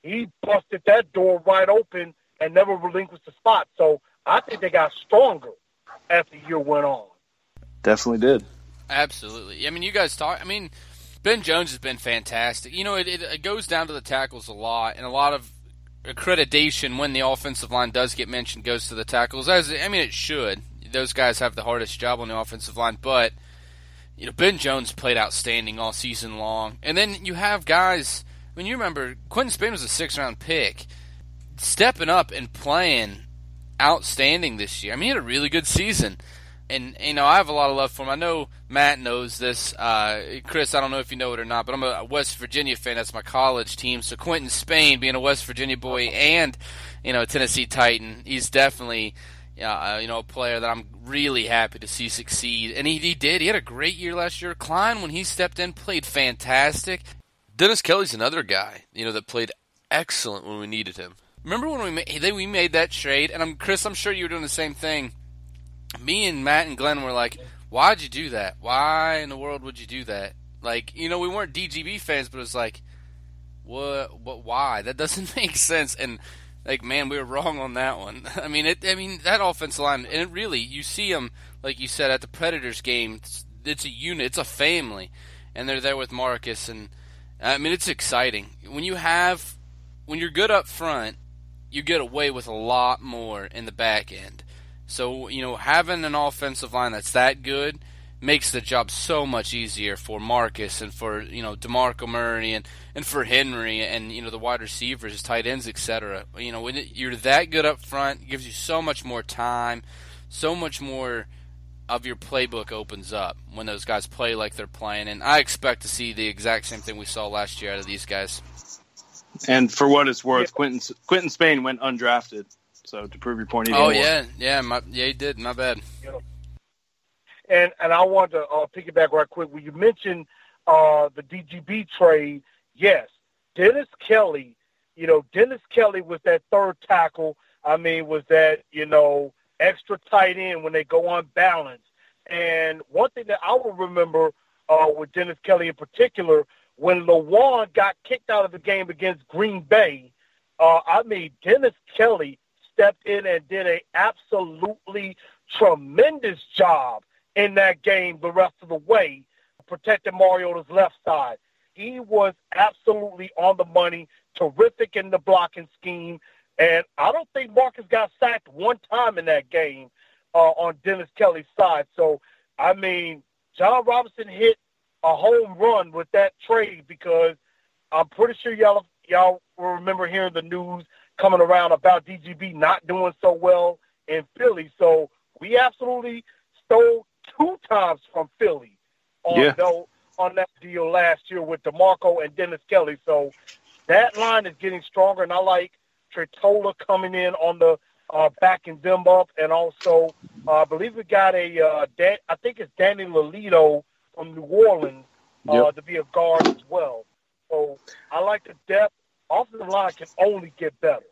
he busted that door right open and never relinquished the spot. So I think they got stronger as the year went on. Definitely did. Absolutely. I mean, you guys talk. I mean, Ben Jones has been fantastic. You know, it, it, it goes down to the tackles a lot, and a lot of accreditation when the offensive line does get mentioned goes to the tackles. As I mean, it should. Those guys have the hardest job on the offensive line, but you know, Ben Jones played outstanding all season long, and then you have guys. I mean, you remember Quinton Spain was a six round pick, stepping up and playing outstanding this year. I mean, he had a really good season and you know I have a lot of love for him. I know Matt knows this. Uh, Chris, I don't know if you know it or not, but I'm a West Virginia fan. That's my college team. So Quinton Spain, being a West Virginia boy and you know a Tennessee Titan, he's definitely uh, you know a player that I'm really happy to see succeed. And he, he did. He had a great year last year. Kline, when he stepped in, played fantastic. Dennis Kelly's another guy, you know, that played excellent when we needed him. Remember when we made, we made that trade? And I'm Chris. I'm sure you were doing the same thing me and Matt and Glenn were like, why'd you do that? Why in the world would you do that? Like, you know, we weren't DGB fans, but it was like, what, what, why? That doesn't [laughs] make sense. And, like, man, we were wrong on that one. [laughs] I mean, it, I mean, that offensive line, and it really, you see them, like you said, at the Predators game, it's, it's a unit, it's a family. And they're there with Marcus, and, I mean, it's exciting. When you have, when you're good up front, you get away with a lot more in the back end. So, you know, having an offensive line that's that good makes the job so much easier for Marcus and for, you know, DeMarco Murray and, and for Henry and, you know, the wide receivers, tight ends, etc. You know, when you're that good up front, it gives you so much more time, so much more of your playbook opens up when those guys play like they're playing. And I expect to see the exact same thing we saw last year out of these guys. And for what it's worth, Quentin Quinton Spain went undrafted. So to prove your point, oh more. yeah, yeah, my, yeah, he did. My bad. And and I want to uh, piggyback right quick. When you mentioned uh, the DGB trade, yes, Dennis Kelly. You know, Dennis Kelly was that third tackle. I mean, was that you know extra tight end when they go on balance. And one thing that I will remember uh, with Dennis Kelly in particular, when Lewan got kicked out of the game against Green Bay, uh, I mean, Dennis Kelly stepped in and did a absolutely tremendous job in that game the rest of the way, protecting Mariota's left side. He was absolutely on the money, terrific in the blocking scheme, and I don't think Marcus got sacked one time in that game uh, on Dennis Kelly's side. So, I mean, Jon Robinson hit a home run with that trade because I'm pretty sure y'all y'all will remember hearing the news coming around about DGB not doing so well in Philly. So we absolutely stole two times from Philly on yeah. though, on that deal last year with DeMarco and Dennis Kelly. So that line is getting stronger, and I like Tretola coming in on the uh, backing them up, and also uh, I believe we got a uh, Dan- I think it's Danny Lolito from New Orleans uh, yep. to be a guard as well. So I like the depth. Offensive line can only get better.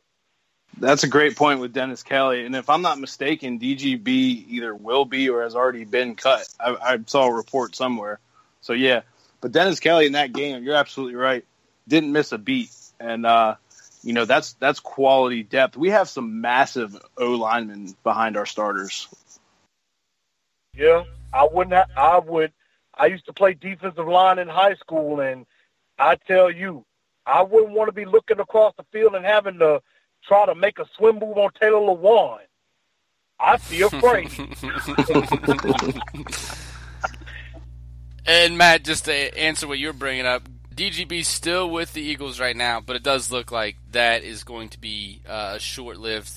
That's a great point with Dennis Kelly. And if I'm not mistaken, DGB either will be or has already been cut. I, I saw a report somewhere. So, yeah. But Dennis Kelly in that game, you're absolutely right, didn't miss a beat. And, uh, you know, that's that's quality depth. We have some massive O linemen behind our starters. Yeah, I wouldn't. Have, I would. I used to play defensive line in high school, and I tell you, I wouldn't want to be looking across the field and having to – try to make a swim move on Taylor Lewan. I'd be afraid. and Matt, just to answer what you're bringing up, DGB still with the Eagles right now, but it does look like that is going to be uh, a short-lived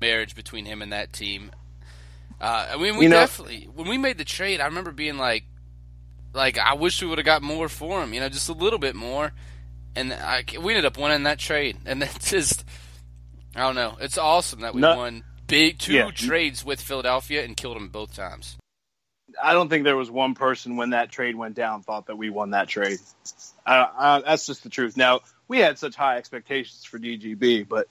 marriage between him and that team. Uh, I mean, we you definitely when we made the trade, I remember being like, like I wish we would have got more for him, you know, just a little bit more. And I, we ended up winning that trade, and that's [laughs] just I don't know. It's awesome that we no, won big two yeah. trades with Philadelphia and killed them both times. I don't think there was one person when that trade went down thought that we won that trade. I, I, that's just the truth. Now we had such high expectations for DGB, but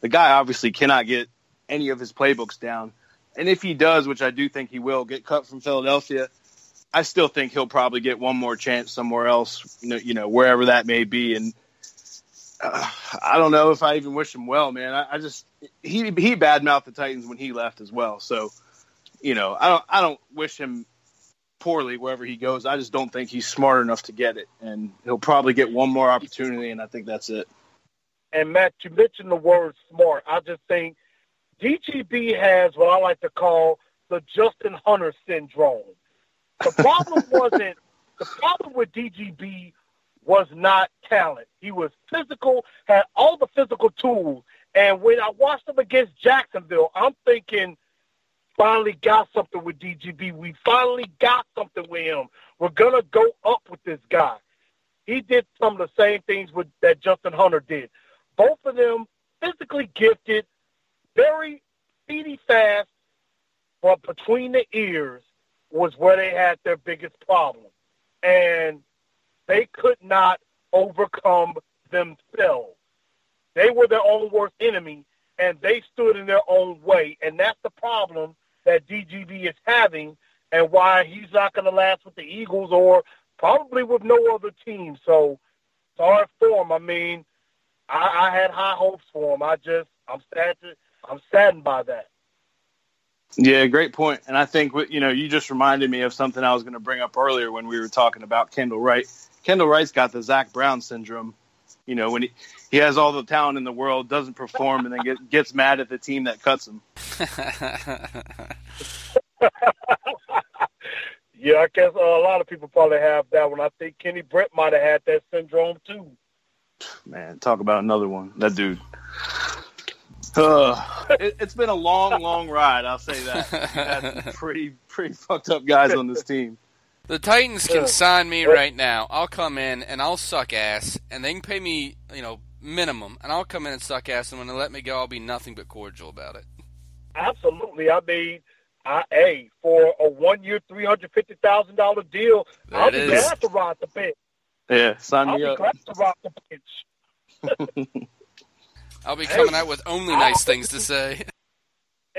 the guy obviously cannot get any of his playbooks down. And if he does, which I do think he will, get cut from Philadelphia, I still think he'll probably get one more chance somewhere else, you know, wherever that may be. And uh, I don't know if I even wish him well, man. I, I just he he badmouthed the Titans when he left as well. So, you know, I don't I don't wish him poorly wherever he goes. I just don't think he's smart enough to get it, and he'll probably get one more opportunity, and I think that's it. And Matt, you mentioned the word smart. I just think DGB has what I like to call the Justin Hunter syndrome. The problem wasn't the problem with DGB was not talent. He was physical, had all the physical tools. And when I watched him against Jacksonville, I'm thinking finally got something with DGB. We finally got something with him. We're gonna go up with this guy. He did some of the same things with that Justin Hunter did. Both of them physically gifted, very speedy, fast, but between the ears was where they had their biggest problem. And they could not overcome themselves. They were their own worst enemy, and they stood in their own way. And that's the problem that DGB is having and why he's not going to last with the Eagles or probably with no other team. So sorry for him. I mean, I, I had high hopes for him. I just I'm sad to, I'm saddened by that. Yeah, great point. And I think you know you just reminded me of something I was going to bring up earlier when we were talking about Kendall Wright. Kendall Wright's got the Zach Brown syndrome. You know, when he, he has all the talent in the world, doesn't perform, and then get, gets mad at the team that cuts him. [laughs] yeah, I guess uh, a lot of people probably have that one. I think Kenny Britt might have had that syndrome too. Man, talk about another one. That dude. Uh, it, has been a long, long ride. I'll say that. [laughs] pretty, pretty fucked up guys on this team. The Titans can sign me right now. I'll come in and I'll suck ass, and they can pay me, you know, minimum, and I'll come in and suck ass. And when they let me go, I'll be nothing but cordial about it. Absolutely. I mean, I, hey, for a one-year, three hundred fifty thousand dollar deal, that I'll be is. glad to ride the bench. Yeah, sign I'll me up. I'll be glad to ride the bench. [laughs] I'll be coming hey, out with only nice I'll, things to say. [laughs]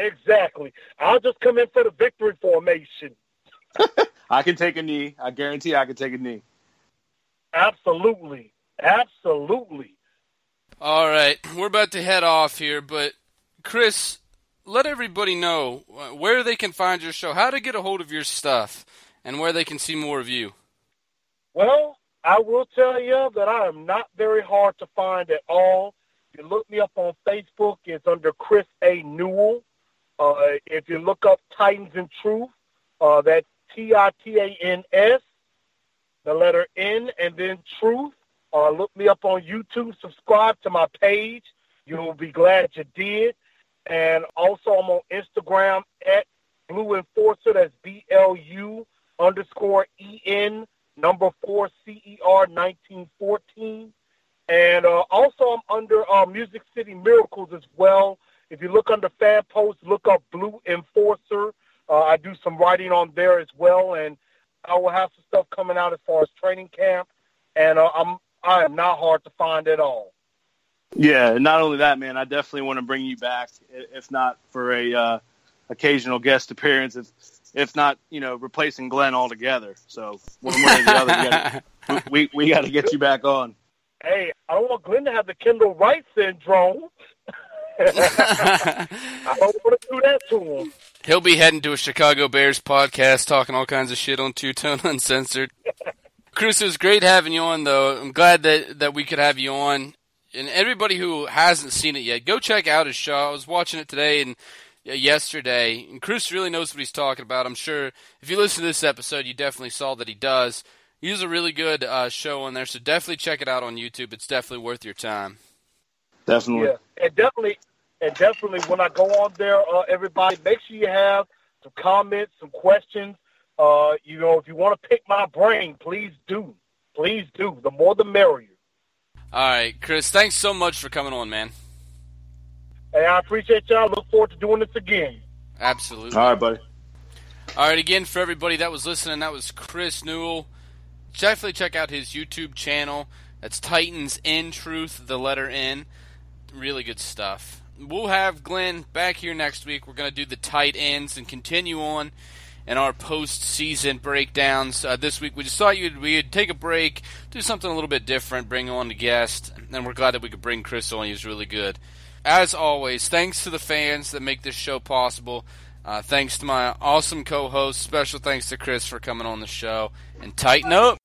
Exactly. I'll just come in for the victory formation. [laughs] I can take a knee. I guarantee I can take a knee. Absolutely. Absolutely. All right. We're about to head off here, but Chris, let everybody know uh, where they can find your show, how to get a hold of your stuff, and where they can see more of you. Well, I will tell you that I am not very hard to find at all. If you look me up on Facebook, it's under Chris A. Newell. Uh, if you look up Titans and Truth, uh, that's T I T A N S, the letter N, and then Truth. Uh, look me up on YouTube. Subscribe to my page. You'll be glad you did. And also, I'm on Instagram at Blue Enforcer. That's B L U underscore E N number four C E R 1914. And uh, also, I'm under uh, Music City Miracles as well. If you look under fan posts, look up Blue Enforcer. Uh, I do some writing on there as well, and I will have some stuff coming out as far as training camp. And uh, I'm I am not hard to find at all. Yeah, not only that, man, I definitely want to bring you back, if not for a uh, occasional guest appearance, if if not, you know, replacing Glenn altogether. So one way or the other, we got [laughs] we we got to get you back on. Hey, I don't want Glenn to have the Kendall Wright syndrome. [laughs] I don't want to do that to him. He'll be heading to a Chicago Bears podcast, talking all kinds of shit on Two Tone [laughs] Uncensored. Chris, it was great having you on, though. I'm glad that that we could have you on. And everybody who hasn't seen it yet, go check out his show. I was watching it today and yesterday, and Chris really knows what he's talking about. I'm sure if you listen to this episode, you definitely saw that he does. He's a really good uh, show on there, so definitely check it out on YouTube. It's definitely worth your time. Definitely. Yeah, and definitely and definitely, when I go on there, uh, everybody, make sure you have some comments, some questions. Uh, you know, if you want to pick my brain, please do. Please do. The more the merrier. All right, Chris, thanks so much for coming on, man. Hey, I appreciate y'all. Look forward to doing this again. Absolutely. All right, buddy. All right, again, for everybody that was listening, that was Chris Newell. Definitely check out his YouTube channel. That's Titans in Truth, the letter N. Really good stuff. We'll have Glenn back here next week. We're going to do the tight ends and continue on in our postseason breakdowns. Uh, this week we just thought you'd, we'd take a break, do something a little bit different, bring on a guest, and we're glad that we could bring Chris on. He was really good. As always, thanks to the fans that make this show possible. Uh, thanks to my awesome co-host. Special thanks to Chris for coming on the show. And tighten up.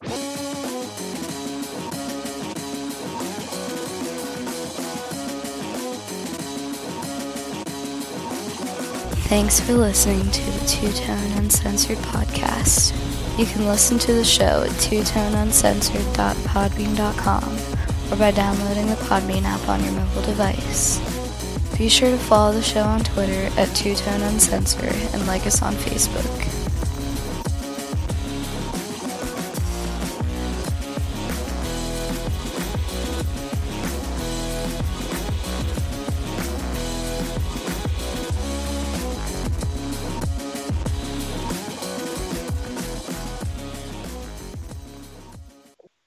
Thanks for listening to the Two Tone Uncensored podcast. You can listen to the show at twotoneuncensored.podbean.com or by downloading the Podbean app on your mobile device. Be sure to follow the show on Twitter at Two Tone Uncensored and like us on Facebook.